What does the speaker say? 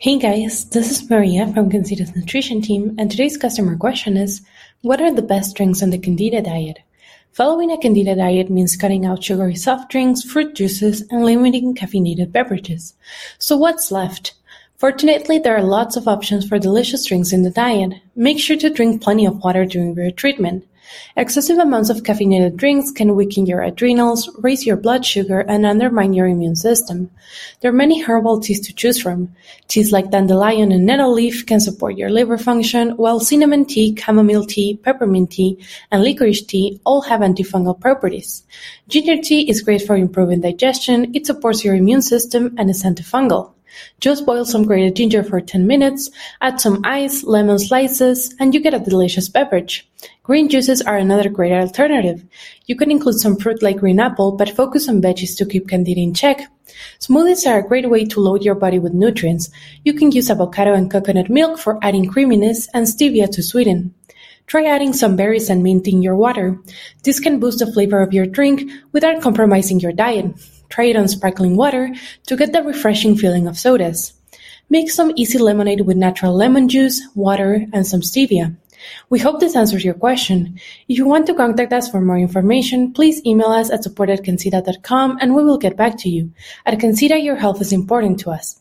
Hey guys, this is Maria from Cansida's nutrition team and today's customer question is, what are the best drinks on the Candida diet? Following a Candida diet means cutting out sugary soft drinks, fruit juices, and limiting caffeinated beverages. So what's left? Fortunately, there are lots of options for delicious drinks in the diet. Make sure to drink plenty of water during your treatment. Excessive amounts of caffeinated drinks can weaken your adrenals, raise your blood sugar, and undermine your immune system. There are many herbal teas to choose from. Teas like dandelion and nettle leaf can support your liver function, while cinnamon tea, chamomile tea, peppermint tea, and licorice tea all have antifungal properties. Ginger tea is great for improving digestion, it supports your immune system, and is antifungal. Just boil some grated ginger for ten minutes, add some ice, lemon slices, and you get a delicious beverage. Green juices are another great alternative. You can include some fruit like green apple, but focus on veggies to keep candida in check. Smoothies are a great way to load your body with nutrients. You can use avocado and coconut milk for adding creaminess and stevia to sweeten. Try adding some berries and mint in your water. This can boost the flavor of your drink without compromising your diet. Try it on sparkling water to get the refreshing feeling of sodas. Make some easy lemonade with natural lemon juice, water, and some stevia. We hope this answers your question. If you want to contact us for more information, please email us at support@cansida.com and we will get back to you. At Cansida, your health is important to us.